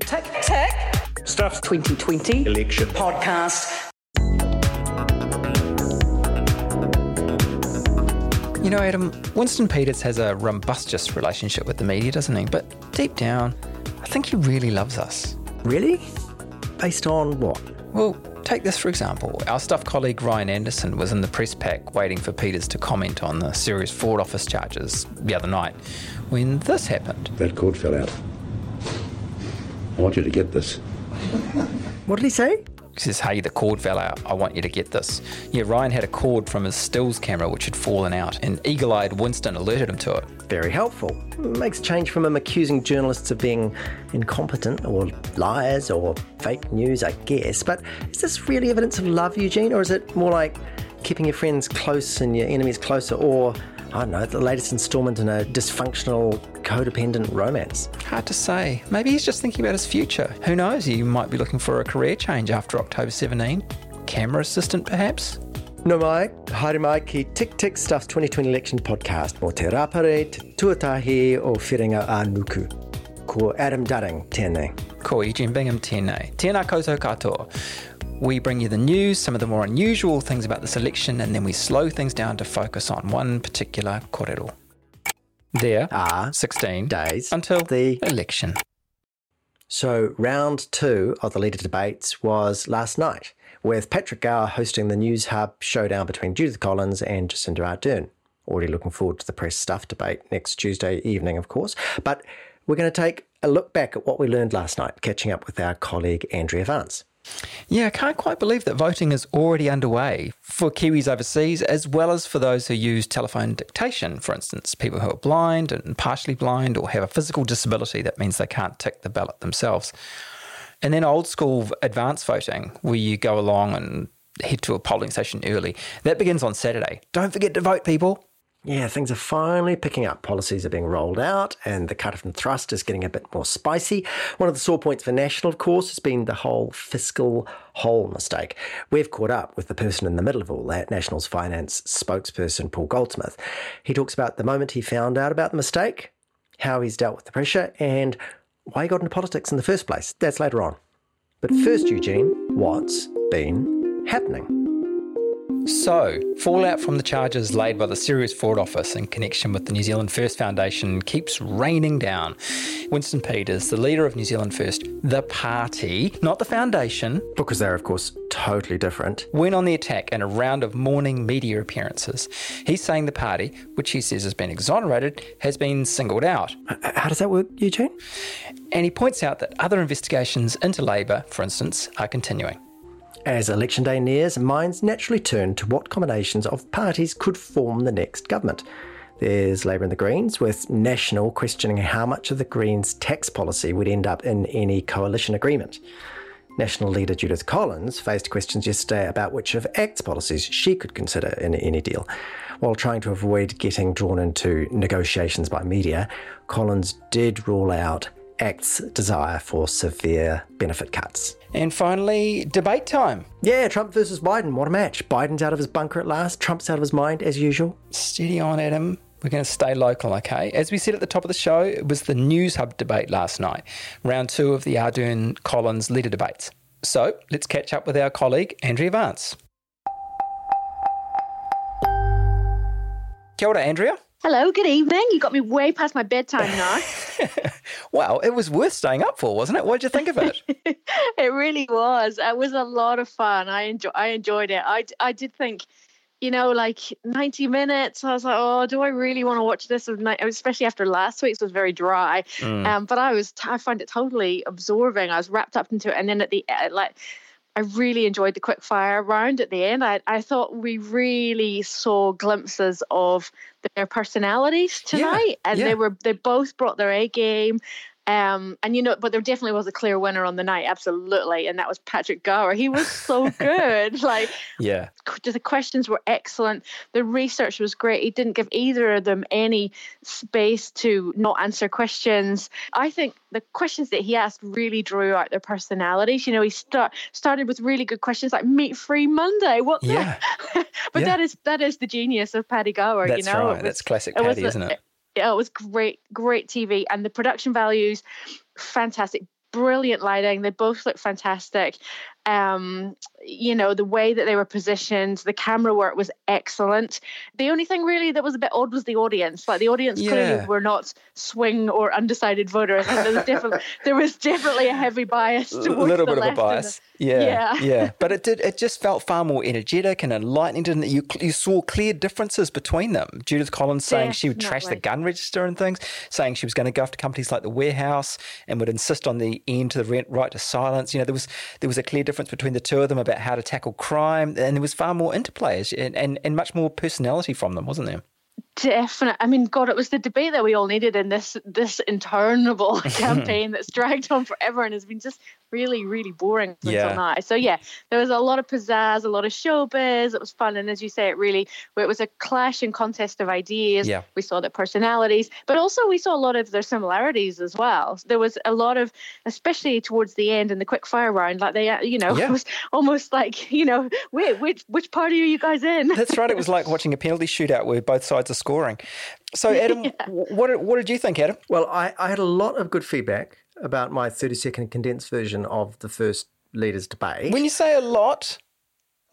Tech Tech Stuff 2020 election. podcast. You know, Adam, Winston Peters has a rumbustious relationship with the media, doesn't he? But deep down, I think he really loves us. Really? Based on what? Well, take this for example. Our staff colleague Ryan Anderson was in the press pack waiting for Peters to comment on the serious fraud office charges the other night when this happened. That cord fell out. I want you to get this. What did he say? Says, Hey, the cord fell out. I want you to get this. Yeah, Ryan had a cord from his stills camera which had fallen out, and eagle eyed Winston alerted him to it. Very helpful. Makes change from him accusing journalists of being incompetent or liars or fake news, I guess. But is this really evidence of love, Eugene, or is it more like keeping your friends close and your enemies closer, or I don't know, the latest installment in a dysfunctional, codependent romance? Hard to say. Maybe he's just thinking about his future. Who knows? He might be looking for a career change after October 17. Camera assistant, perhaps? No mai, haere mai ki Tic Tic Stuff's 2020 election podcast mo te rapare te tuatahi o whiringa a nuku. Ko Adam Dudding, tēnei. Ko Eugene Bingham tēnei. Tēnā koutou katoa. We bring you the news, some of the more unusual things about this election, and then we slow things down to focus on one particular korero. There are 16 days until the- election. So, round two of the leader debates was last night, with Patrick Gower hosting the Newshub showdown between Judith Collins and Jacinda Ardern. Already looking forward to the press stuff debate next Tuesday evening, of course. But we're going to take a look back at what we learned last night, catching up with our colleague Andrea Vance. Yeah, I can't quite believe that voting is already underway for Kiwis overseas, as well as for those who use telephone dictation, for instance, people who are blind and partially blind or have a physical disability that means they can't tick the ballot themselves. And then old school advance voting, where you go along and head to a polling station early, that begins on Saturday. Don't forget to vote, people. Yeah, things are finally picking up. Policies are being rolled out, and the cut and thrust is getting a bit more spicy. One of the sore points for National, of course, has been the whole fiscal hole mistake. We've caught up with the person in the middle of all that, National's finance spokesperson Paul Goldsmith. He talks about the moment he found out about the mistake, how he's dealt with the pressure, and why he got into politics in the first place. That's later on. But first, Eugene, what's been happening? So, fallout from the charges laid by the Serious Fraud Office in connection with the New Zealand First Foundation keeps raining down. Winston Peters, the leader of New Zealand First, the party, not the foundation, Because they're, of course, totally different. went on the attack in a round of morning media appearances. He's saying the party, which he says has been exonerated, has been singled out. How does that work, Eugene? And he points out that other investigations into Labour, for instance, are continuing. As election day nears, minds naturally turn to what combinations of parties could form the next government. There's Labour and the Greens, with National questioning how much of the Greens' tax policy would end up in any coalition agreement. National leader Judith Collins faced questions yesterday about which of ACT's policies she could consider in any deal. While trying to avoid getting drawn into negotiations by media, Collins did rule out ACT's desire for severe benefit cuts. And finally, debate time. Yeah, Trump versus Biden. What a match. Biden's out of his bunker at last. Trump's out of his mind, as usual. Steady on, Adam. We're going to stay local, okay? As we said at the top of the show, it was the Newshub debate last night, round two of the Ardern Collins leader debates. So let's catch up with our colleague, Andrea Vance. Kia ora, Andrea. Hello, good evening. You got me way past my bedtime now. Wow, it was worth staying up for, wasn't it? What did you think of it? it really was. It was a lot of fun. I enjoy. I enjoyed it. I, I did think, you know, like ninety minutes. I was like, oh, do I really want to watch this? Especially after last week's was very dry. Mm. Um, but I was. I found it totally absorbing. I was wrapped up into it, and then at the uh, like. I really enjoyed the quick fire round at the end. I, I thought we really saw glimpses of their personalities Yeah, tonight, and yeah. they were they both brought their A game. Um, and you know, but there definitely was a clear winner on the night, absolutely, and that was Patrick Gower. He was so good. like Yeah. the questions were excellent. The research was great. He didn't give either of them any space to not answer questions. I think the questions that he asked really drew out their personalities. You know, he start, started with really good questions like meat free Monday. What the Yeah. but Yeah. that is that is the genius of Paddy Gower, That's you know. right. It That's classic it was Paddy, isn't it? Yeah, it was great, great TV, and the production values, fantastic brilliant lighting. They both look fantastic. Um, you know, the way that they were positioned, the camera work was excellent. The only thing really that was a bit odd was the audience. Like the audience Yeah. clearly were not swing or undecided voters. And there was definitely there was definitely a heavy bias a towards little the bit of a left the- bias. Yeah, Yeah. yeah. But it did. It just felt far more energetic and enlightening, didn't it? You you saw clear differences between them. Judith Collins saying she would trash the gun register and things, saying she was going to go after companies like the warehouse and would insist on the end to the rent right to silence. You know, there was there was a clear difference between the two of them about how to tackle crime, and there was far more interplay and and, and much more personality from them, wasn't there? Definite. I mean, God, it was the debate that we all needed in this this interminable campaign that's dragged on forever and has been just really, really boring Yeah. until now. So yeah, there was a lot of pizzazz, a lot of showbiz. It was fun, and as you say, it really it was a clash and contest of ideas. Yeah. We saw the personalities, but also we saw a lot of their similarities as well. There was a lot of, especially towards the end in the quick fire round, like they, uh, you know, Yeah. it was almost like you know, wait, which which party are you guys in? That's right. It was like watching a penalty shootout where both sides are scoring. So, Adam, wh- what did- what did you think, Adam? Well, I, I had a lot of good feedback about my 30 second condensed version of the first leaders debate. When you say a lot,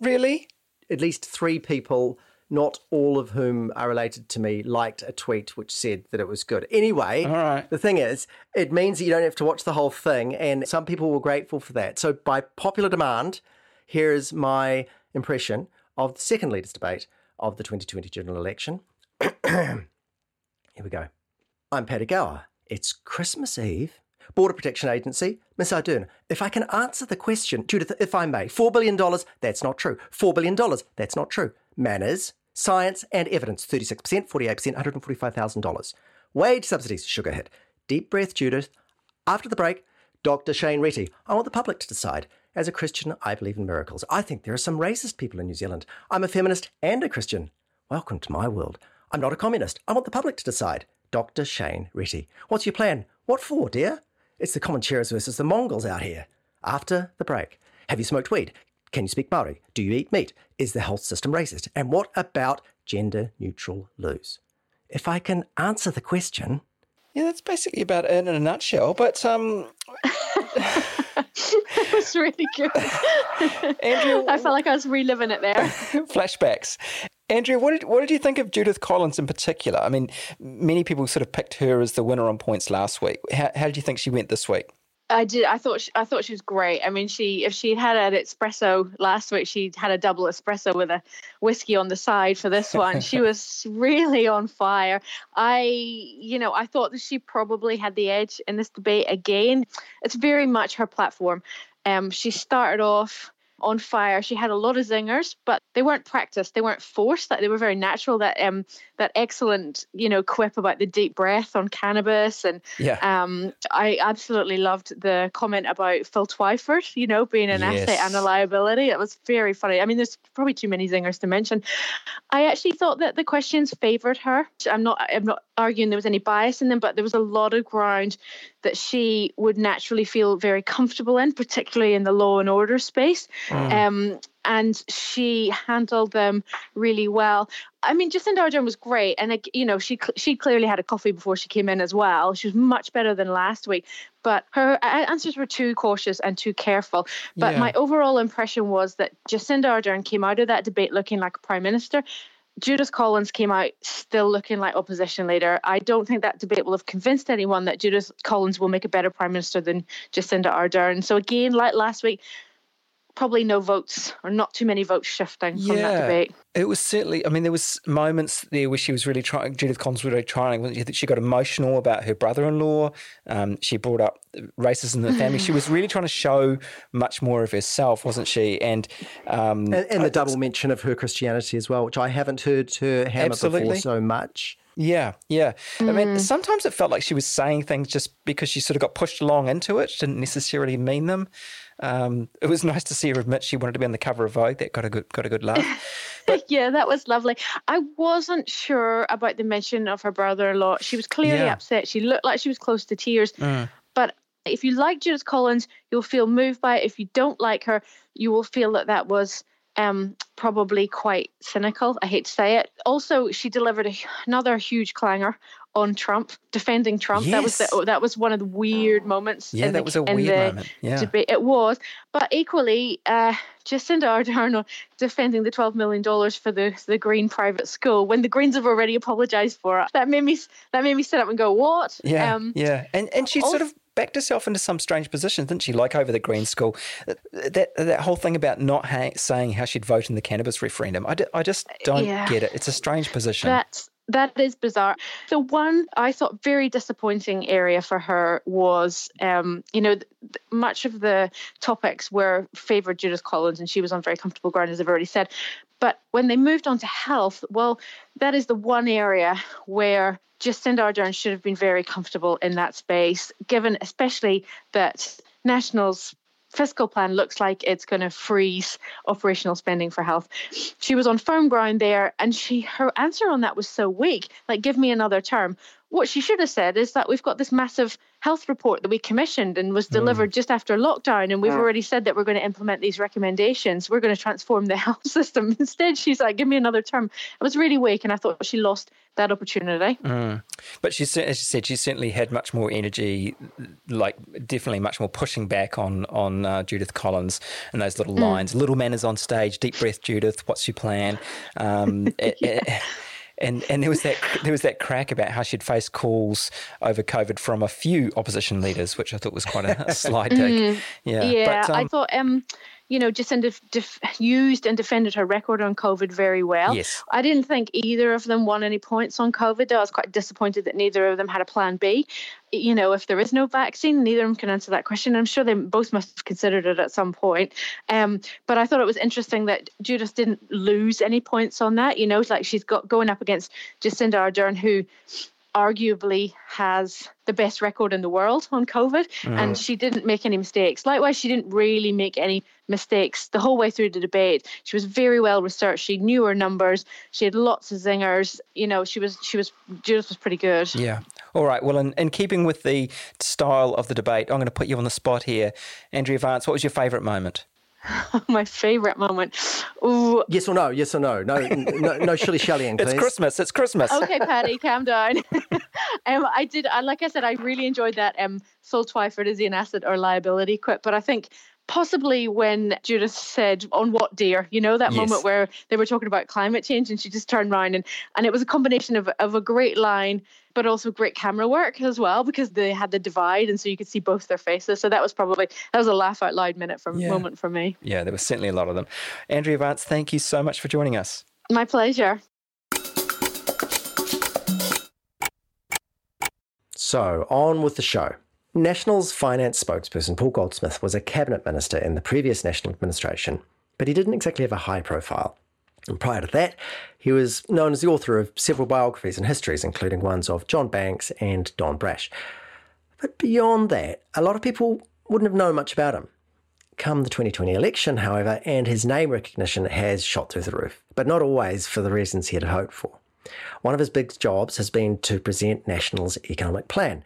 really? At least three people, not all of whom are related to me, liked a tweet which said that it was good. Anyway, All right. the thing is, it means that you don't have to watch the whole thing, and some people were grateful for that. So, by popular demand, here is my impression of the second leaders debate of the 2020 general election. Here we go. I'm Paddy Gower. It's Christmas Eve. Border Protection Agency, Miss Ardern, if I can answer the question, Judith, if I may, $4 billion, that's not true. $4 billion, that's not true. Manners, science, and evidence, 36%, 48%, $145,000. Wage subsidies, sugar hit. Deep breath, Judith. After the break, Dr. Shane Reti. I want the public to decide. As a Christian, I believe in miracles. I think there are some racist people in New Zealand. I'm a feminist and a Christian. Welcome to my world. I'm not a communist. I want the public to decide. Dr. Shane Reti. What's your plan? What for, dear? It's the Comancheros versus the Mongols out here. After the break. Have you smoked weed? Can you speak Maori? Do you eat meat? Is the health system racist? And what about gender neutral loos? If I can answer the question, Yeah, that's basically about it in a nutshell. But um, it was really good. Andrea, I felt like I was reliving it there. flashbacks. Andrea, what did what did you think of Judith Collins in particular? I mean, many people sort of picked her as the winner on points last week. How, how did you think she went this week? I did. I thought. She, I thought she was great. I mean, she if she had an espresso last week, she had a double espresso with a whiskey on the side for this one. she was really on fire. I, you know, I thought that she probably had the edge in this debate again. It's very much her platform. Um, she started off on fire. She had a lot of zingers, but they weren't practiced. They weren't forced. Like they were very natural. That um that excellent you know quip about the deep breath on cannabis, and Yeah. um I absolutely loved the comment about Phil Twyford. You know, being an asset and a liability. It was very funny. I mean, there's probably too many zingers to mention. I actually thought that the questions favoured her. I'm not. I'm not arguing there was any bias in them, but there was a lot of ground that she would naturally feel very comfortable in, particularly in the law and order space. Um, and she handled them really well. I mean, Jacinda Ardern was great, and like, you know, she she clearly had a coffee before she came in as well. She was much better than last week, but her answers were too cautious and too careful. But Yeah. my overall impression was that Jacinda Ardern came out of that debate looking like a prime minister. Judith Collins came out still looking like opposition leader. I don't think that debate will have convinced anyone that Judith Collins will make a better prime minister than Jacinda Ardern. So again, like last week, probably no votes or not too many votes shifting from that debate. It was certainly. I mean, there was moments there where she was really trying. Judith Collins was really trying. wasn't she? She got emotional about her brother-in-law. Um, she brought up racism in the family. she was really trying to show much more of herself, wasn't she? And um, and, and the double mention of her Christianity as well, which I haven't heard her hammer Absolutely. before so much. Yeah, yeah. I mean, sometimes it felt like she was saying things just because she sort of got pushed along into it. She didn't necessarily mean them. Um, it was nice to see her admit she wanted to be on the cover of Vogue. That got a good got a good laugh. yeah, that was lovely. I wasn't sure about the mention of her brother-in-law. She was clearly Yeah. upset. She looked like she was close to tears. But if you like Judith Collins, you'll feel moved by it. If you don't like her, you will feel that that was um, probably quite cynical. I hate to say it. Also, she delivered a, another huge clanger on Trump, defending Trump. That was the, that was one of the weird moments. Yeah, in that the, was a weird moment. Yeah. debate. It was, but equally, uh, Jacinda Ardern defending the twelve million dollars for the the Green private school when the Greens have already apologised for it. That made me that made me sit up and go, "What?" Yeah, Um, yeah, and and she sort of backed herself into some strange position, didn't she? Like over the Green School, that that whole thing about not ha- saying how she'd vote in the cannabis referendum. I, d- I just don't Yeah. get it. It's a strange position. That's that is bizarre. The one I thought very disappointing area for her was, um, you know, th- much of the topics were favoured Judith Collins, and she was on very comfortable ground, as I've already said. But when they moved on to health, well, that is the one area where Jacinda Ardern should have been very comfortable in that space, given especially that Nationals fiscal plan looks like it's going to freeze operational spending for health. She was on firm ground there, and she her answer on that was so weak. Like, give me another term. What she should have said is that we've got this massive health report that we commissioned and was delivered mm. just after lockdown, and we've already said that we're going to implement these recommendations. We're going to transform the health system. Instead, she's like, give me another term. It was really weak, and I thought she lost that opportunity. Mm. But she, as she said, she certainly had much more energy, like definitely much more pushing back on on uh, Judith Collins and those little mm. lines. Little manners on stage, deep breath, Judith. What's your plan? Um, eh, eh, a- a- eh, and and there was that there was that crack about how she'd faced calls over COVID from a few opposition leaders, which I thought was quite a, a sly dig. Yeah, Yeah, but, I um, thought, um, you know, Jacinda def- used and defended her record on COVID very well. Yes. I didn't think either of them won any points on COVID. Though. I was quite disappointed that neither of them had a plan B. You know, if there is no vaccine, neither of them can answer that question. I'm sure they both must have considered it at some point. Um, but I thought it was interesting that Judith didn't lose any points on that. You know, like she's got going up against Jacinda Ardern, who arguably has the best record in the world on COVID, and mm. she didn't make any mistakes. Likewise, she didn't really make any mistakes the whole way through the debate. She was very well researched. She knew her numbers. She had lots of zingers. You know, she was she was Judith was pretty good. Yeah. All right. Well, in, in keeping with the style of the debate, I'm going to put you on the spot here. Andrea Vance, what was your favourite moment? My favourite moment. Ooh, Yes or no? Yes or no? No, no, no shilly shallying, please. It's Christmas. It's Christmas. okay, Paddy, calm down. um, I did. I like I said, I really enjoyed that um, Phil Twyford is he an asset or liability quip. But I think possibly when Judith said, "On what, dear?" You know that Yes. moment where they were talking about climate change, and she just turned around and and it was a combination of of a great line. But also great camera work as well because they had the divide and so you could see both their faces. So that was probably that was a laugh out loud minute from Yeah. moment for me. Yeah, there was certainly a lot of them. Andrea Vance, thank you so much for joining us. My pleasure. So, on with the show. National's finance spokesperson Paul Goldsmith was a cabinet minister in the previous National administration, but he didn't exactly have a high profile. And prior to that, he was known as the author of several biographies and histories, including ones of John Banks and Don Brash. But beyond that, a lot of people wouldn't have known much about him. Come the 2020 election, however, and his name recognition has shot through the roof, but not always for the reasons he had hoped for. One of his big jobs has been to present National's economic plan,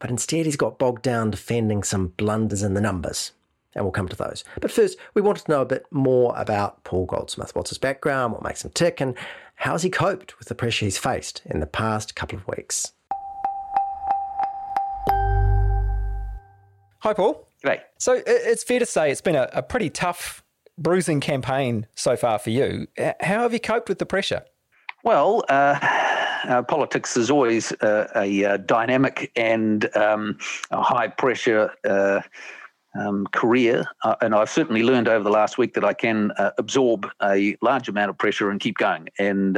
but instead he's got bogged down defending some blunders in the numbers. And we'll come to those. But first, we wanted to know a bit more about Paul Goldsmith. What's his background? What makes him tick? And how has he coped with the pressure he's faced in the past couple of weeks? Hi, Paul. G'day. So it's fair to say it's been a, a pretty tough, bruising campaign so far for you. How have you coped with the pressure? Well, uh, uh, politics is always uh, a uh, dynamic and um, a high pressure uh, um, career. Uh, and I've certainly learned over the last week that I can uh, absorb a large amount of pressure and keep going. And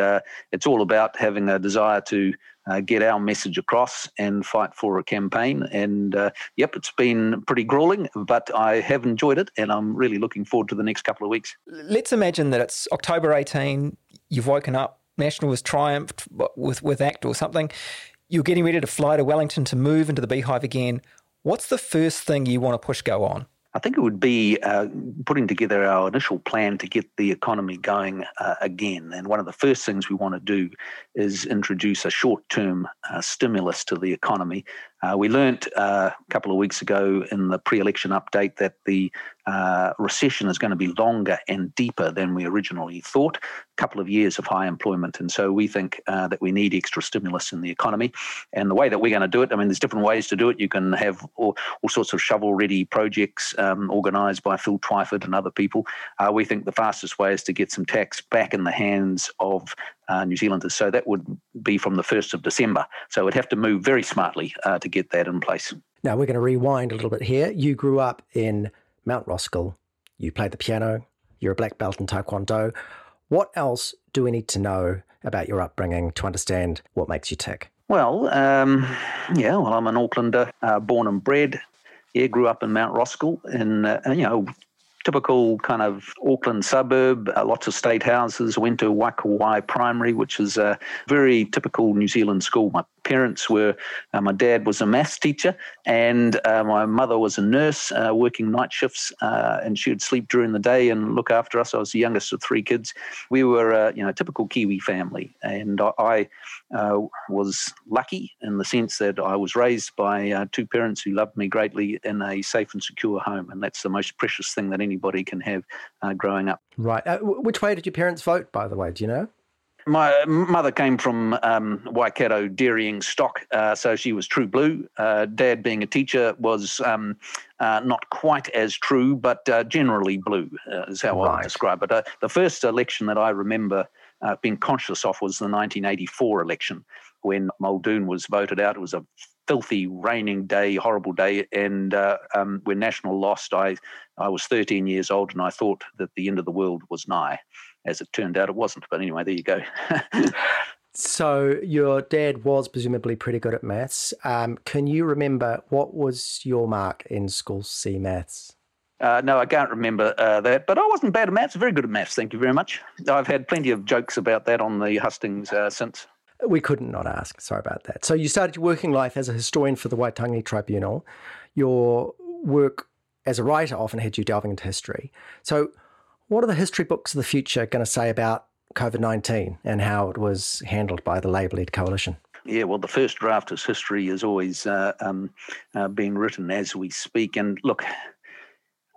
it's all about having a desire to get our message across and fight for a campaign. And yep, it's been pretty grueling, but I have enjoyed it. And I'm really looking forward to the next couple of weeks. Let's imagine that it's October 18, you've woken up, National has triumphed with, with ACT or something. You're getting ready to fly to Wellington to move into the beehive again. What's the first thing you want to push go on? I think it would be uh, putting together our initial plan to get the economy going uh, again. And one of the first things we want to do is introduce a short term uh, stimulus to the economy Uh, we learnt uh, a couple of weeks ago in the pre election update that the uh, recession is going to be longer and deeper than we originally thought. A couple of years of high employment. And so we think uh, that we need extra stimulus in the economy. And the way that we're going to do it, I mean, there's different ways to do it. You can have all, all sorts of shovel ready projects um, organised by Phil Twyford and other people. Uh, we think the fastest way is to get some tax back in the hands of uh, New Zealanders. So that would be from the 1st of December. So we'd have to move very smartly uh, to get that in place. Now we're going to rewind a little bit here. You grew up in Mount Roskill. You played the piano. You're a black belt in Taekwondo. What else do we need to know about your upbringing to understand what makes you tick? Well, um, yeah, well, I'm an Aucklander, uh, born and bred. Yeah, grew up in Mount Roskill, in uh, you know typical kind of Auckland suburb, uh, lots of state houses. Went to Waikowhai Primary, which is a very typical New Zealand school. My parents were, uh, my dad was a maths teacher, and uh, my mother was a nurse uh, working night shifts, uh, and she would sleep during the day and look after us. I was the youngest of three kids. We were, uh, you know, a typical Kiwi family, and I was lucky in the sense that I was raised by two parents who loved me greatly in a safe and secure home, and that's the most precious thing that anybody can have growing up. Right. which way did your parents vote, by the way? Do you know? My mother came from um, Waikato dairying stock, uh, so she was true blue. Uh, Dad, being a teacher, was um, uh, not quite as true, but uh, generally blue, uh, is how right. I would describe it. Uh, the first election that I remember being conscious of was the 1984 election when Muldoon was voted out. It was a filthy, raining day, horrible day. And uh, um, when National lost, I, I was 13 years old and I thought that the end of the world was nigh as it turned out, it wasn't. But anyway, there you go. so your dad was presumably pretty good at maths. Um, can you remember what was your mark in school C maths? Uh, no, I can't remember uh, that, but I wasn't bad at maths. Very good at maths. Thank you very much. I've had plenty of jokes about that on the hustings uh, since. We couldn't not ask. Sorry about that. So you started your working life as a historian for the Waitangi Tribunal. Your work as a writer often had you delving into history. So what are the history books of the future going to say about COVID 19 and how it was handled by the Labour led coalition? Yeah, well, the first draft of history is always uh, um, uh, being written as we speak. And look,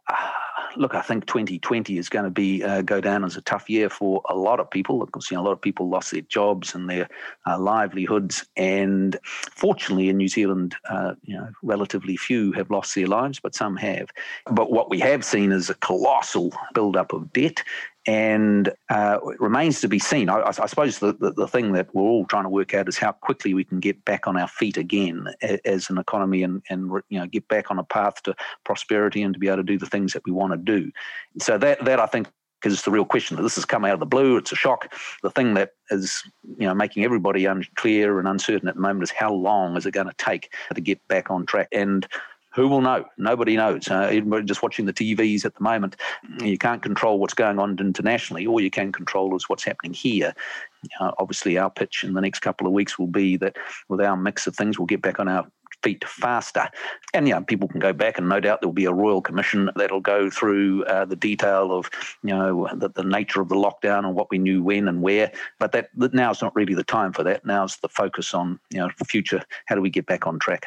uh, look, I think 2020 is going to be uh, go down as a tough year for a lot of people. Because you know, a lot of people lost their jobs and their uh, livelihoods, and fortunately, in New Zealand, uh, you know, relatively few have lost their lives, but some have. But what we have seen is a colossal build-up of debt and uh, it remains to be seen. I, I suppose the, the, the, thing that we're all trying to work out is how quickly we can get back on our feet again as an economy and, and you know get back on a path to prosperity and to be able to do the things that we want to do. So that that I think is the real question. This has come out of the blue. It's a shock. The thing that is you know making everybody unclear and uncertain at the moment is how long is it going to take to get back on track and who will know? Nobody knows. Uh, even just watching the TVs at the moment, you can't control what's going on internationally. All you can control is what's happening here. Uh, obviously, our pitch in the next couple of weeks will be that with our mix of things, we'll get back on our feet faster. And yeah, people can go back, and no doubt there will be a royal commission that'll go through uh, the detail of you know the, the, nature of the lockdown and what we knew when and where. But that, that now's not really the time for that. Now's the focus on you know future. How do we get back on track?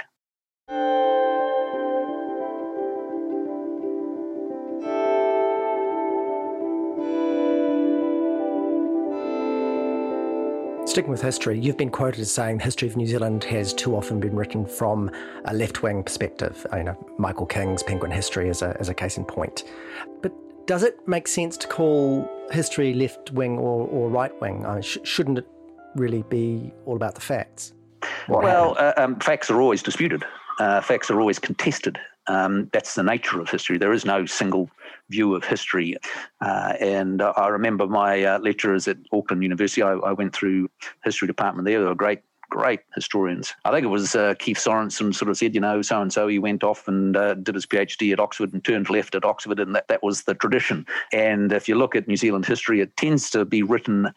Sticking with history, you've been quoted as saying the history of New Zealand has too often been written from a left wing perspective. You know, Michael King's Penguin History is a, is a case in point. But does it make sense to call history left wing or, or right wing? I mean, sh- shouldn't it really be all about the facts? What well, uh, um, facts are always disputed. Uh, facts are always contested. Um, that's the nature of history. There is no single view of history. Uh, and uh, I remember my uh, lecturers at Auckland University, I, I, went through history department there. They were great great historians. I think it was uh, Keith Sorrenson sort of said, you know, so and so he went off and uh, did his PhD at Oxford and turned left at Oxford, and that, that was the tradition. And if you look at New Zealand history, it tends to be written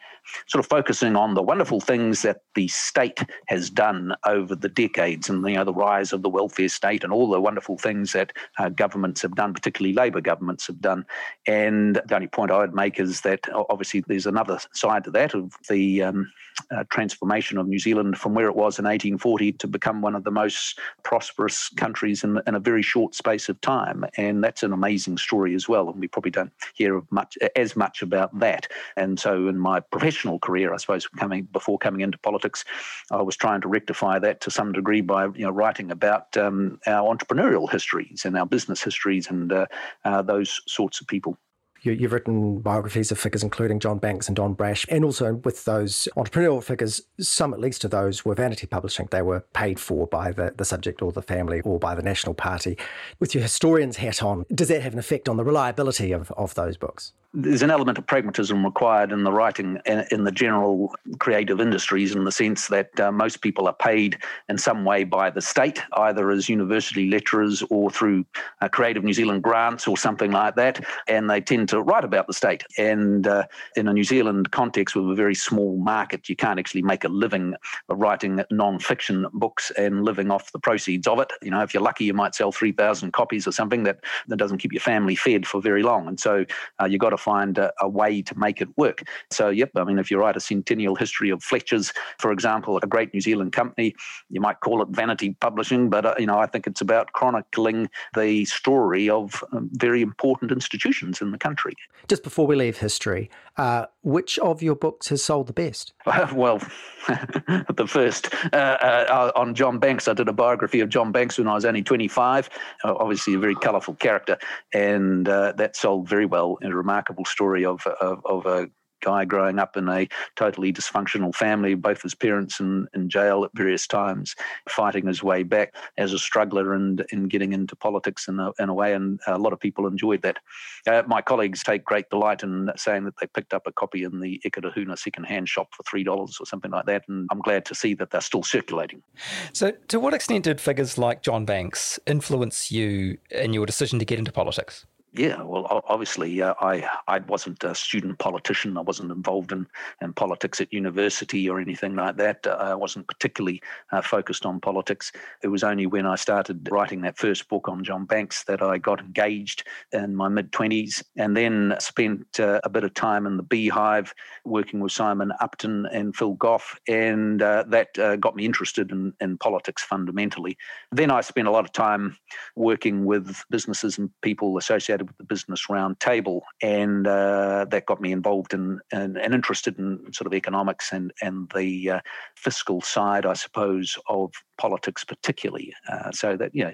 sort of focusing on the wonderful things that the state has done over the decades and, you know, the rise of the welfare state and all the wonderful things that uh, governments have done, particularly Labour governments have done. And the only point I would make is that obviously there's another side to that of the um, uh, transformation of New Zealand from where it was in 1840 to become one of the most prosperous countries in, in a very short space of time. And that's an amazing story as well. And we probably don't hear much as much about that. And so, in my professional career, I suppose, coming before coming into politics, I was trying to rectify that to some degree by you know writing about um, our entrepreneurial histories and our business histories and uh, uh, those sorts of people. You, have written biographies of figures including John Banks and Don Brash, and also with those entrepreneurial figures, some at least of those were vanity publishing. They were paid for by the, the subject or the family or by the National Party. With your historian's hat on, does that have an effect on the reliability of, of those books? There's an element of pragmatism required in the writing in the general creative industries in the sense that uh, most people are paid in some way by the state, either as university lecturers or through uh, Creative New Zealand grants or something like that, and they tend to write about the state. And uh, in a New Zealand context with a very small market, you can't actually make a living writing non-fiction books and living off the proceeds of it. You know, if you're lucky, you might sell 3,000 copies or something that, that doesn't keep your family fed for very long. And so uh, you've got to find a, a, way to make it work. So, yep, I mean, if you write a centennial history of Fletcher's, for example, a great New Zealand company, you might call it vanity publishing, but, uh, you know, I think it's about chronicling the story of um, very important institutions in the country. Just before we leave history, uh, which of your books has sold the best? well, the first uh, uh, on John Banks. I did a biography of John Banks when I was only 25. Uh, obviously, a very colourful character, and uh, that sold very well. A remarkable story of of, of a guy growing up in a totally dysfunctional family, both his parents in, in jail at various times, fighting his way back as a struggler and, and getting into politics in a, in a way. And a lot of people enjoyed that. Uh, my colleagues take great delight in saying that they picked up a copy in the Eke Tahuna second-hand shop for $3 or something like that. And I'm glad to see that they're still circulating. So to what extent did figures like John Banks influence you in your decision to get into politics? Yeah, well, obviously, uh, I I wasn't a student politician. I wasn't involved in, in politics at university or anything like that. Uh, I wasn't particularly uh, focused on politics. It was only when I started writing that first book on John Banks that I got engaged in my mid twenties, and then spent uh, a bit of time in the Beehive working with Simon Upton and Phil Goff, and uh, that got me interested in, in politics fundamentally. Then I spent a lot of time working with businesses and people associated associated with the Business Roundtable, and uh, that got me involved in, in, and interested in sort of economics and and the uh, fiscal side, I suppose, of politics particularly. Uh, so that yeah,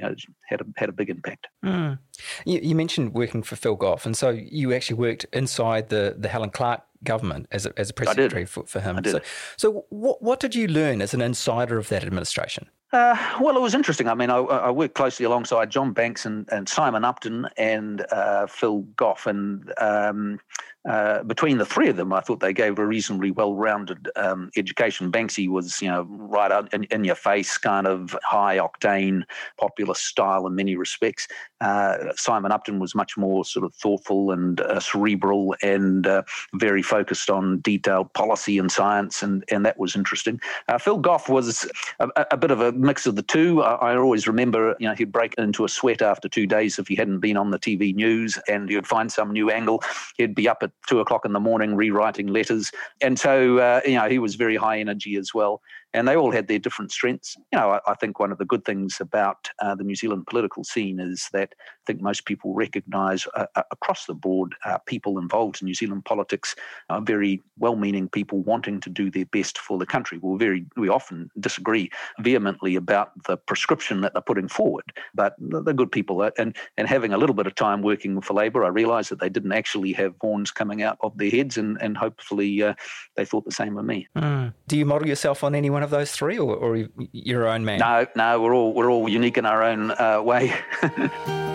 had a had a big impact. Mm. You, you, mentioned working for Phil Goff, and so you actually worked inside the the Helen Clark government as a, as a press secretary for, for him. So, so what what did you learn as an insider of that administration? Uh, well, it was interesting. I mean, I, I, worked closely alongside John Banks and, and Simon Upton and uh, Phil Goff, and um, uh, between the three of them, I thought they gave a reasonably well-rounded um, education. Banksy was, you know, right in, in, your face, kind of high octane, populist style in many respects. Uh, Simon Upton was much more sort of thoughtful and uh, cerebral and uh, very focused on detailed policy and science, and and that was interesting. Uh, Phil Goff was a, a, bit of a mix of the two. I, I, always remember, you know, he'd break into a sweat after two days if he hadn't been on the TV news, and you'd find some new angle. He'd be up at two o'clock in the morning rewriting letters. And so, uh, you know, he was very high energy as well and they all had their different strengths. You know, I, I think one of the good things about uh, the New Zealand political scene is that I think most people recognise uh, uh, across the board uh, people involved in New Zealand politics are very well-meaning people wanting to do their best for the country. we very we often disagree vehemently about the prescription that they're putting forward, but they're good people. And and having a little bit of time working for Labor, I realised that they didn't actually have horns coming out of their heads, and and hopefully uh, they thought the same of me. Mm. Do you model yourself on anyone? Of those three, or, or your own man? No, no, we're all we're all unique in our own uh, way.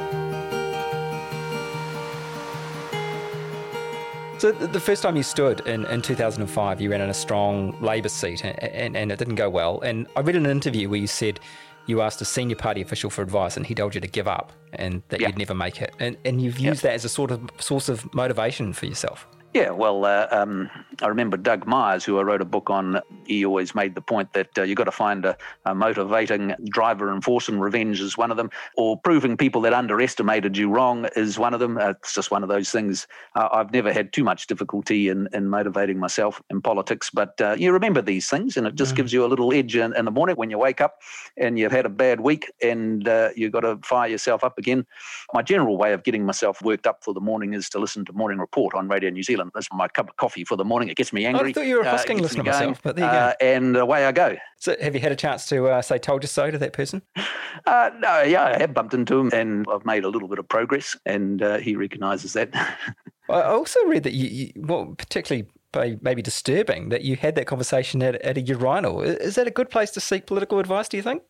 So the first time you stood in, in 2005, you ran in a strong Labour seat and, and, and, it didn't go well. And I read an interview where you said you asked a senior party official for advice and he told you to give up and that you'd never make it. And, and you've used that as a sort of source of motivation for yourself. Yeah, well, uh, um, I remember Doug Myers, who I wrote a book on. He always made the point that uh, you've got to find a, a, motivating driver, and force and revenge is one of them, or proving people that underestimated you wrong is one of them. Uh, it's just one of those things. I've never had too much difficulty in, in motivating myself in politics, but uh, you remember these things, and it just mm. gives you a little edge in, in, the morning when you wake up and you've had a bad week and uh, you've got to fire yourself up again. My general way of getting myself worked up for the morning is to listen to Morning Report on Radio New Zealand. Zealand. That's my cup of coffee for the morning. It gets me angry. I thought you were a Hosking uh, listener myself, but there you go. Uh, and away I go. So, have you had a chance to uh, say "told you so" to that person? Uh, no, yeah, I have bumped into him, and I've made a little bit of progress, and uh, he recognises that. I also read that you, you well, particularly maybe disturbing that you had that conversation at, at a urinal. Is that a good place to seek political advice, do you think?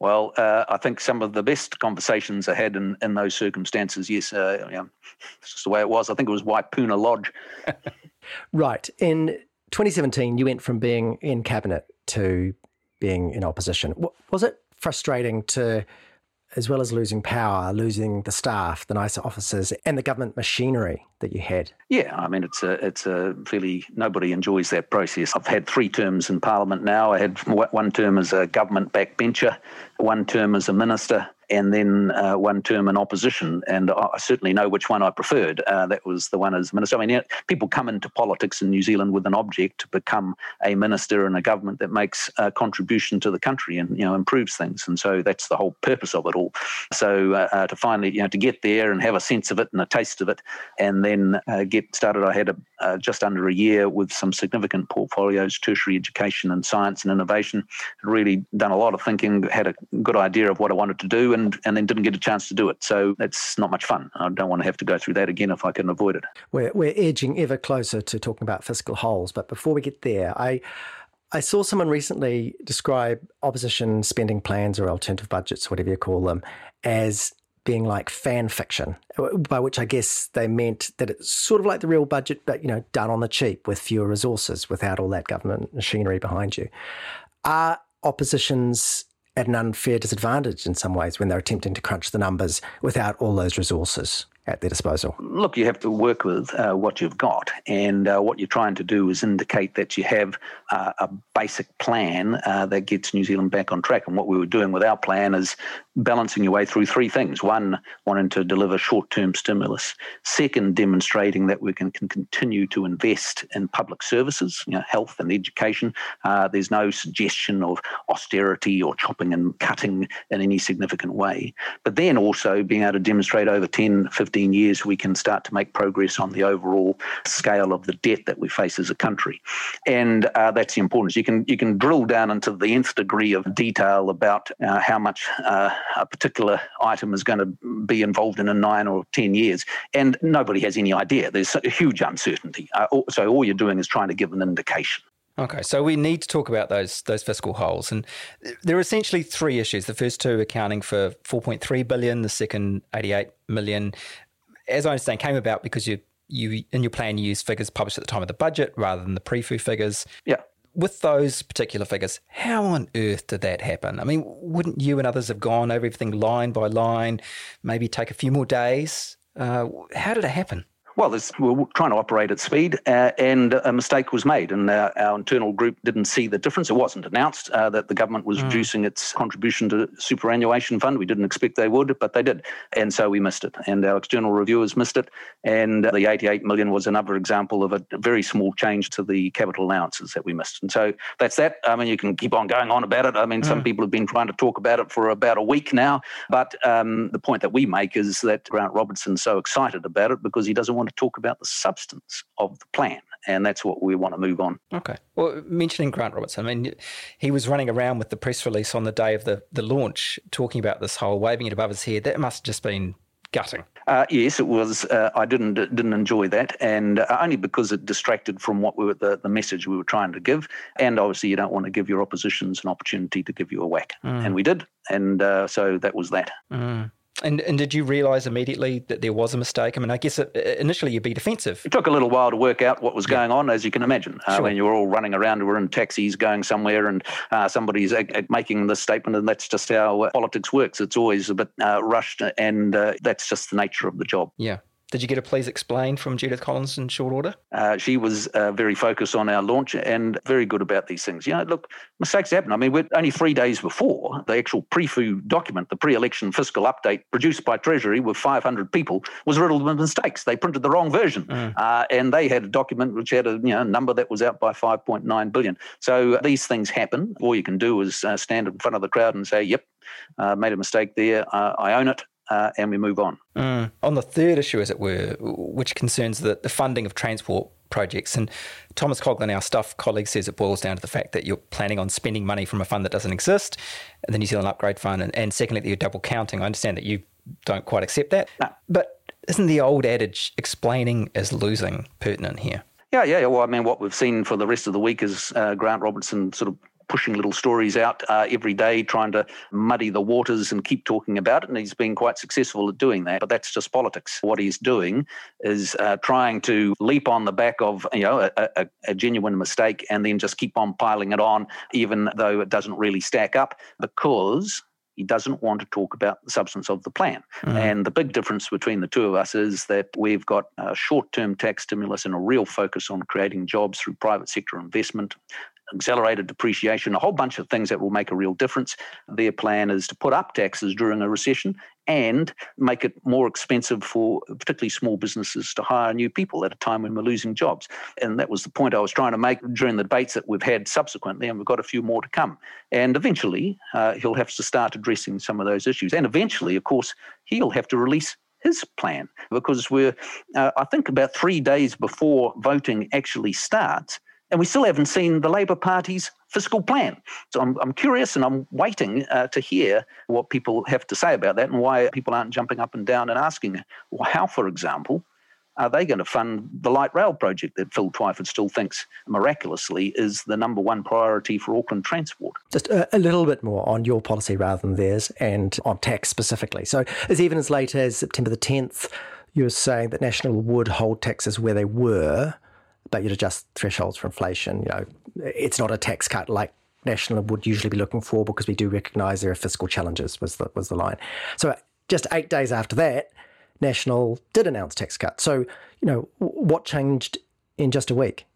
Well, uh, I think some of the best conversations I had in, in those circumstances, yes, uh, yeah, it's just the way it was. I think it was Waipuna Lodge. right. In 2017, you went from being in cabinet to being in opposition. Was it frustrating to as well as losing power, losing the staff, the nice officers, and the government machinery that you had. Yeah, I mean, it's a it's a really nobody enjoys that process. I've had three terms in Parliament now. I had one term as a government backbencher, one term as a minister, and then uh, one term in opposition. And I certainly know which one I preferred. Uh, that was the one as minister. I mean, people come into politics in New Zealand with an object to become a minister in a government that makes a contribution to the country and you know improves things. And so that's the whole purpose of it all. So uh, uh to finally, you know, to get there and have a sense of it and a taste of it, and then uh, get started. I had a, uh, just under a year with some significant portfolios, tertiary education and science and innovation. Had really done a lot of thinking, had a good idea of what I wanted to do, and and, then didn't get a chance to do it. So it's not much fun. I don't want to have to go through that again if I can avoid it. We're, we're edging ever closer to talking about fiscal holes. But before we get there, I. I saw someone recently describe opposition spending plans or alternative budgets, whatever you call them, as being like fan fiction, by which I guess they meant that it's sort of like the real budget, but you know, done on the cheap with fewer resources, without all that government machinery behind you. Are opposition's at an unfair disadvantage in some ways when they're attempting to crunch the numbers without all those resources at their disposal? Look, you have to work with uh, what you've got, and uh, what you're trying to do is indicate that you have uh, a basic plan uh, that gets New Zealand back on track. And what we were doing with our plan is balancing your way through three things: one, wanting to deliver short-term stimulus; second, demonstrating that we can, can continue to invest in public services, you know, health and education. Uh, there's no suggestion of austerity or chopping and cutting in any significant way. But then also being able to demonstrate over 10, 15 15 years, we can start to make progress on the overall scale of the debt that we face as a country. And uh, that's the importance. You can, you can drill down into the nth degree of detail about uh, how much uh, a particular item is going to be involved in in nine or 10 years. And nobody has any idea. There's a huge uncertainty. Uh, so all you're doing is trying to give an indication. Okay, so we need to talk about those those fiscal holes, and there are essentially three issues. The first two accounting for 4.3 billion, the second 88 million. As I understand, came about because you you in your plan you use figures published at the time of the budget rather than the pre-fu figures. Yeah. With those particular figures, how on earth did that happen? I mean, wouldn't you and others have gone over everything line by line, maybe take a few more days? Uh, how did it happen? Well, we're trying to operate at speed, uh, and a mistake was made, and uh, our internal group didn't see the difference. It wasn't announced uh, that the government was mm. reducing its contribution to superannuation fund. We didn't expect they would, but they did, and so we missed it. And our external reviewers missed it, and the 88 million was another example of a very small change to the capital allowances that we missed. And so that's that. I mean, you can keep on going on about it. I mean, mm. some people have been trying to talk about it for about a week now, but um, the point that we make is that Grant Robertson's so excited about it because he doesn't want to talk about the substance of the plan. And that's what we want to move on. Okay. Well, mentioning Grant Robertson, I mean, he was running around with the press release on the day of the, the launch, talking about this whole waving it above his head. That must have just been gutting. Uh, yes, it was. Uh, I didn't didn't enjoy that, and uh, only because it distracted from what we were the, the message we were trying to give. And obviously, you don't want to give your oppositions an opportunity to give you a whack, mm. and we did, and uh, so that was that. Mm. And and did you realise immediately that there was a mistake? I mean, I guess it, initially you'd be defensive. It took a little while to work out what was going on, as you can imagine. Uh. When you were all running around, we are in taxis going somewhere, and uh, somebody's uh, making this statement, and that's just how uh, politics works. It's always a bit uh, rushed, and uh, that's just the nature of the job. Yeah. Did you get a please explain from Judith Collins in short order? Uh, she was uh, very focused on our launch and very good about these things. You know, look, mistakes happen. I mean, we're only three days before the actual pre-FU document, the pre-election fiscal update produced by Treasury with 500 people was riddled with mistakes. They printed the wrong version, mm. uh, and they had a document which had a you know number that was out by 5.9 billion. So these things happen. All you can do is uh, stand in front of the crowd and say, "Yep, uh, made a mistake there. Uh, I own it uh, and we move on. Mm. On the third issue, as it were, which concerns the, the funding of transport projects. And Thomas Coughlan, our staff colleague, says it boils down to the fact that you're planning on spending money from a fund that doesn't exist, the New Zealand Upgrade Fund, and, and secondly, that you're double counting. I understand that you don't quite accept that. No. But isn't the old adage explaining is losing pertinent here? Yeah, yeah. Well, I mean, what we've seen for the rest of the week is uh, Grant Robertson sort of pushing little stories out uh, every day, trying to muddy the waters and keep talking about it. And he's been quite successful at doing that. But that's just politics. What he's doing is uh, trying to leap on the back of you know a, a, a, genuine mistake and then just keep on piling it on, even though it doesn't really stack up, because he doesn't want to talk about the substance of the plan. Mm. And the big difference between the two of us is that we've got a short term tax stimulus and a real focus on creating jobs through private sector investment, accelerated depreciation, a whole bunch of things that will make a real difference. Their plan is to put up taxes during a recession and make it more expensive for particularly small businesses to hire new people at a time when we're losing jobs. And that was the point I was trying to make during the debates that we've had subsequently, and we've got a few more to come. And eventually, uh, he'll have to start addressing some of those issues. And eventually, of course, he'll have to release his plan because we're, uh, I think, about three days before voting actually starts and we still haven't seen the Labour Party's fiscal plan. So I'm, I'm curious and I'm waiting uh, to hear what people have to say about that and why people aren't jumping up and down and asking well, how, for example, are they going to fund the light rail project that Phil Twyford still thinks miraculously is the number one priority for Auckland transport? Just a, a, little bit more on your policy rather than theirs and on tax specifically. So, as even as late as September the 10th, you were saying that National would hold taxes where they were but you'd adjust thresholds for inflation. You know, it's not a tax cut like National would usually be looking for because we do recognise there are fiscal challenges. Was the was the line. So just eight days after that, National did announce tax cuts. So you know what changed in just a week?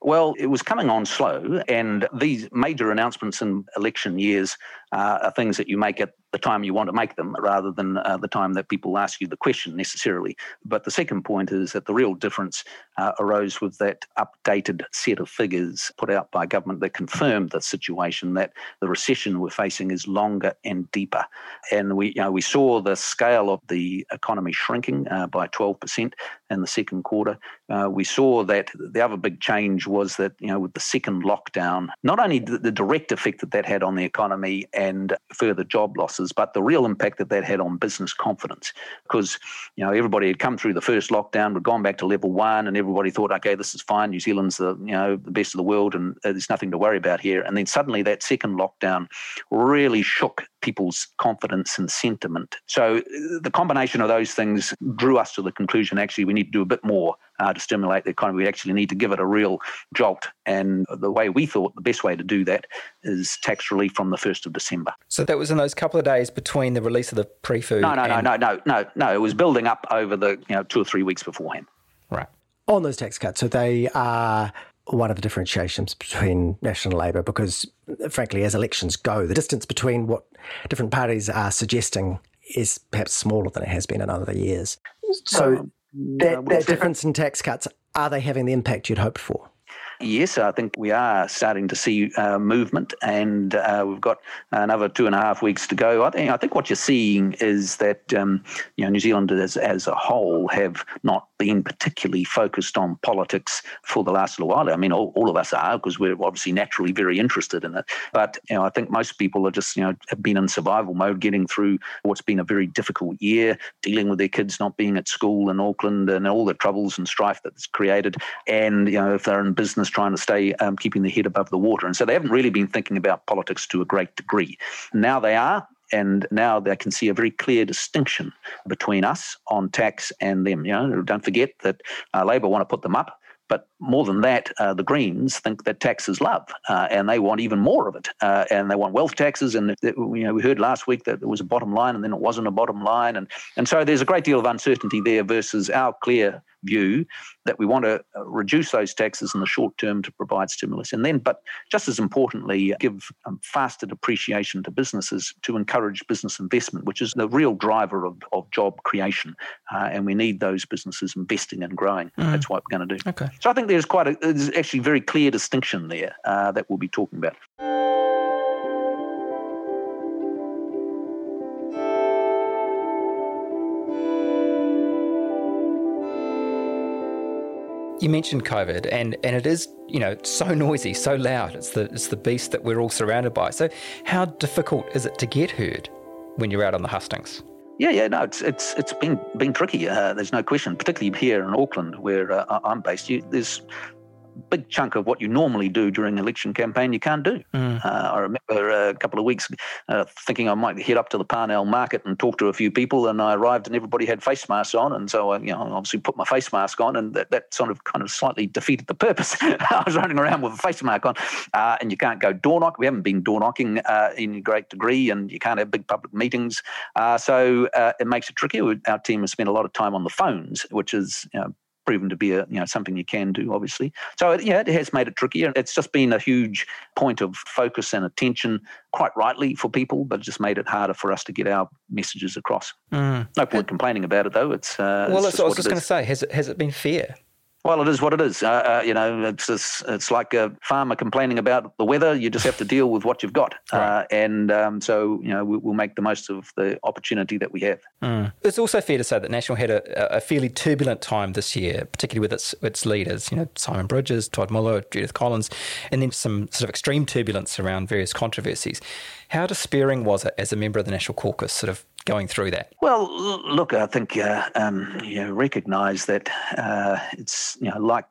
Well, it was coming on slow, and these major announcements in election years uh, are things that you make at the time you want to make them rather than uh, the time that people ask you the question necessarily. But the second point is that the real difference uh, arose with that updated set of figures put out by government that confirmed the situation that the recession we're facing is longer and deeper. And we, you know, we saw the scale of the economy shrinking uh, by 12% in the second quarter. Uh, we saw that the other big change was that, you know, with the second lockdown, not only the, the direct effect that that had on the economy and further job losses, but the real impact that that had on business confidence. Because, you know, everybody had come through the first lockdown, we'd gone back to level one, and everybody thought, okay, this is fine. New Zealand's the, you know, the best of the world, and there's nothing to worry about here. And then suddenly that second lockdown really shook people's confidence and sentiment. So uh, the combination of those things drew us to the conclusion actually we need to do a bit more uh, to stimulate the economy. We actually need to give it a real jolt. And the way we thought the best way to do that is tax relief from the 1st of December. So that was in those couple of days between the release of the PREFU. No, no, and... no, no, no, no, no. It was building up over the you know two or three weeks beforehand. Right. On those tax cuts, so they are one of the differentiations between National Labour because, frankly, as elections go, the distance between what different parties are suggesting is perhaps smaller than it has been in other years. So, that, that difference in tax cuts, are they having the impact you'd hoped for? Yes, I think we are starting to see uh, movement, and uh, we've got another two and a half weeks to go. I think, I think what you're seeing is that um, you know New Zealand as, as a whole have not been particularly focused on politics for the last little while. I mean, all, all of us are because we're obviously naturally very interested in it. But you know, I think most people are just you know have been in survival mode, getting through what's been a very difficult year, dealing with their kids not being at school in Auckland and all the troubles and strife that's created. And you know, if they're in business trying to stay um, keeping their head above the water. And so they haven't really been thinking about politics to a great degree. Now they are. And now they can see a very clear distinction between us on tax and them. You know, don't forget that uh, Labour want to put them up, But more than that, uh, the Greens think that tax is love, uh, and they want even more of it. Uh, and they want wealth taxes. And you know, we heard last week that there was a bottom line, and then it wasn't a bottom line. And and so there's a great deal of uncertainty there versus our clear view that we want to uh, reduce those taxes in the short term to provide stimulus. And then, but just as importantly, give um, faster depreciation to businesses to encourage business investment, which is the real driver of, of job creation. Uh, and we need those businesses investing and growing. Mm. That's what we're going to do. Okay. So I think there's quite a, there's actually very clear distinction there uh, that we'll be talking about. You mentioned COVID, and, and it is you know so noisy, so loud. It's the it's the beast that we're all surrounded by. So, how difficult is it to get heard when you're out on the hustings? Yeah, yeah, no, it's it's it's been been tricky. Uh, there's no question, particularly here in Auckland, where uh, I'm based. You, there's big chunk of what you normally do during election campaign you can't do. Mm. Uh, I remember a couple of weeks uh, thinking I might head up to the Parnell market and talk to a few people, and I arrived and everybody had face masks on, and so I, you know, obviously put my face mask on, and that, that sort of kind of slightly defeated the purpose. I was running around with a face mask on, uh, and you can't go door knock. We haven't been door knocking uh, in great degree, and you can't have big public meetings, uh, so uh, it makes it tricky. Our team has spent a lot of time on the phones, which is you know, proven to be a you know something you can do, obviously. So yeah, it has made it trickier. It's just been a huge point of focus and attention, quite rightly for people, but it just made it harder for us to get our messages across. Mm. No point complaining about it though. It's uh, well, I was just going to say, has it has it been fair? Well, it is what it is. Uh, uh, you know, it's, it's, it's like a farmer complaining about the weather. You just have to deal with what you've got, right. uh, and um, so you know we, will make the most of the opportunity that we have. Mm. It's also fair to say that National had a, a, fairly turbulent time this year, particularly with its its leaders. You know, Simon Bridges, Todd Muller, Judith Collins, and then some sort of extreme turbulence around various controversies. How despairing was it as a member of the National Caucus, sort of going through that? Well, look, I think uh, um, you recognise that uh, it's you know like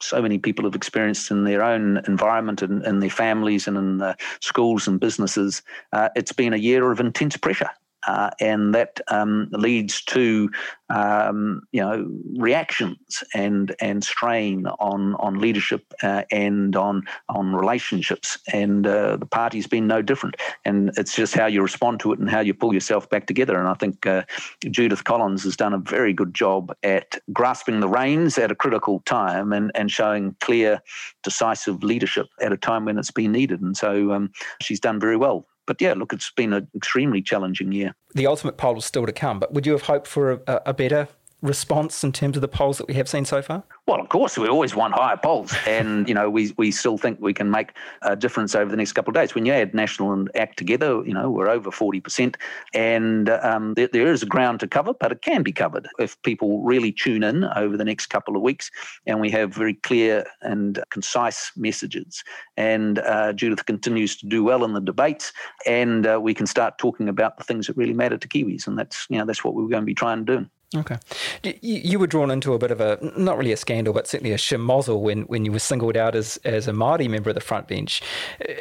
so many people have experienced in their own environment and in their families and in the schools and businesses. Uh, it's been a year of intense pressure. Uh, and that um, leads to um, you know reactions and and strain on on leadership uh, and on on relationships. And uh, the party's been no different. And it's just how you respond to it and how you pull yourself back together. And I think uh, Judith Collins has done a very good job at grasping the reins at a critical time and and showing clear decisive leadership at a time when it's been needed. And so um, she's done very well but yeah, look, it's been an extremely challenging year. The ultimate poll is still to come, but would you have hoped for a, a better response in terms of the polls that we have seen so far? Well, of course, we always want higher polls, and you know we we still think we can make a difference over the next couple of days. When you add National and ACT together, you know we're over forty percent, and um, there, there is ground to cover, but it can be covered if people really tune in over the next couple of weeks, and we have very clear and concise messages. And uh, Judith continues to do well in the debates, and uh, we can start talking about the things that really matter to Kiwis, and that's you know that's what we're going to be trying to do. Okay. You, you, were drawn into a bit of a, not really a scandal, but certainly a shemozzle when, when you were singled out as, as a Māori member of the front bench.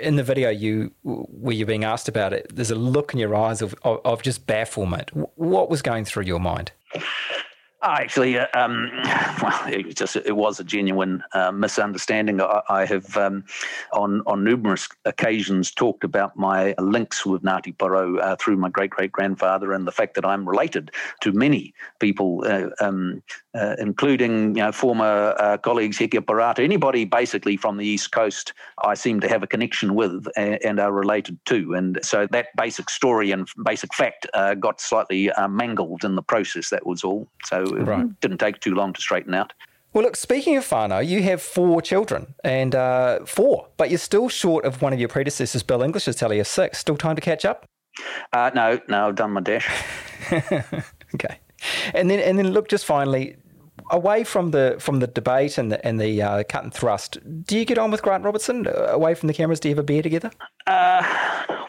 In the video you where you're being asked about it, there's a look in your eyes of, of, of just bafflement. What was going through your mind? Oh, actually, uh, um, well, it just it was a genuine uh, misunderstanding. I, I have um, on on numerous occasions talked about my links with Ngāti Porou uh, through my great great grandfather and the fact that I'm related to many people, uh, um, uh, including you know former colleagues Hekia Parata, anybody basically from the east coast. I seem to have a connection with and, and are related to, and so that basic story and basic fact got slightly mangled in the process. That was all. So it right. didn't take too long to straighten out. Well, look, speaking of whānau, you have four children, and uh, four, but you're still short of one of your predecessors, Bill English's tally of six. Still time to catch up? Uh, no, no, I've done my dash. okay, and then and then look, just finally, away from the from the debate and the and the uh, cut and thrust, do you get on with Grant Robertson uh, away from the cameras? Do you have a beer together? Uh,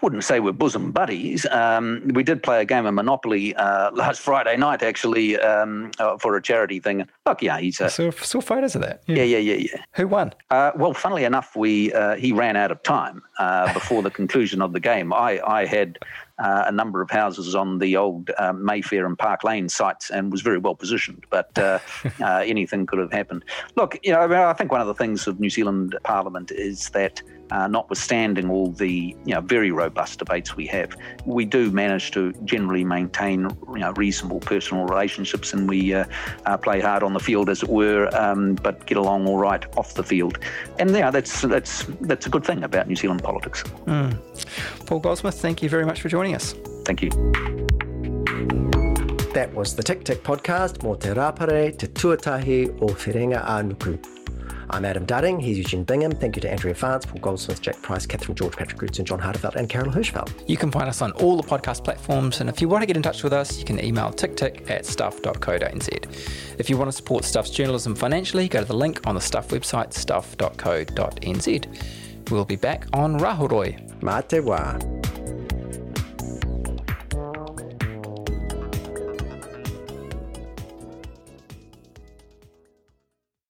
wouldn't say we're bosom buddies. Um, we did play a game of Monopoly uh, last Friday night, actually, um, uh, for a charity thing. Fuck yeah, he's. I A, saw, saw photos of that. yeah, yeah, yeah, yeah. Who won? Uh, well, funnily enough, we uh, he ran out of time uh, before the conclusion of the game. I, I had uh, a number of houses on the old uh, Mayfair and Park Lane sites and was very well positioned, but uh, uh, anything could have happened. Look, you know, I, mean, I think one of the things of New Zealand Parliament is that. Uh, notwithstanding all the you know very robust debates we have, we do manage to generally maintain you know reasonable personal relationships, and we uh, uh, play hard on the field, as it were, um, but get along all right off the field. And yeah, that's that's that's a good thing about New Zealand politics. Paul Goldsmith, thank you very much for joining us. Thank you. That was the Tick Tock podcast, Mo te rapare, te tuatahi o Whiringa Anuku. I'm Adam Dudding, he's Eugene Bingham. Thank you to Andrea Vance, Paul Goldsmith, Jack Price, Catherine George, Patrick Goodson, John Hardefeld, and Carol Hirschfeld. You can find us on all the podcast platforms, and if you want to get in touch with us, you can email ticktock at stuff.co.nz. If you want to support Stuff's journalism financially, go to the link on the Stuff website, stuff.co.nz. We'll be back on Rahoroi. Mā te wā.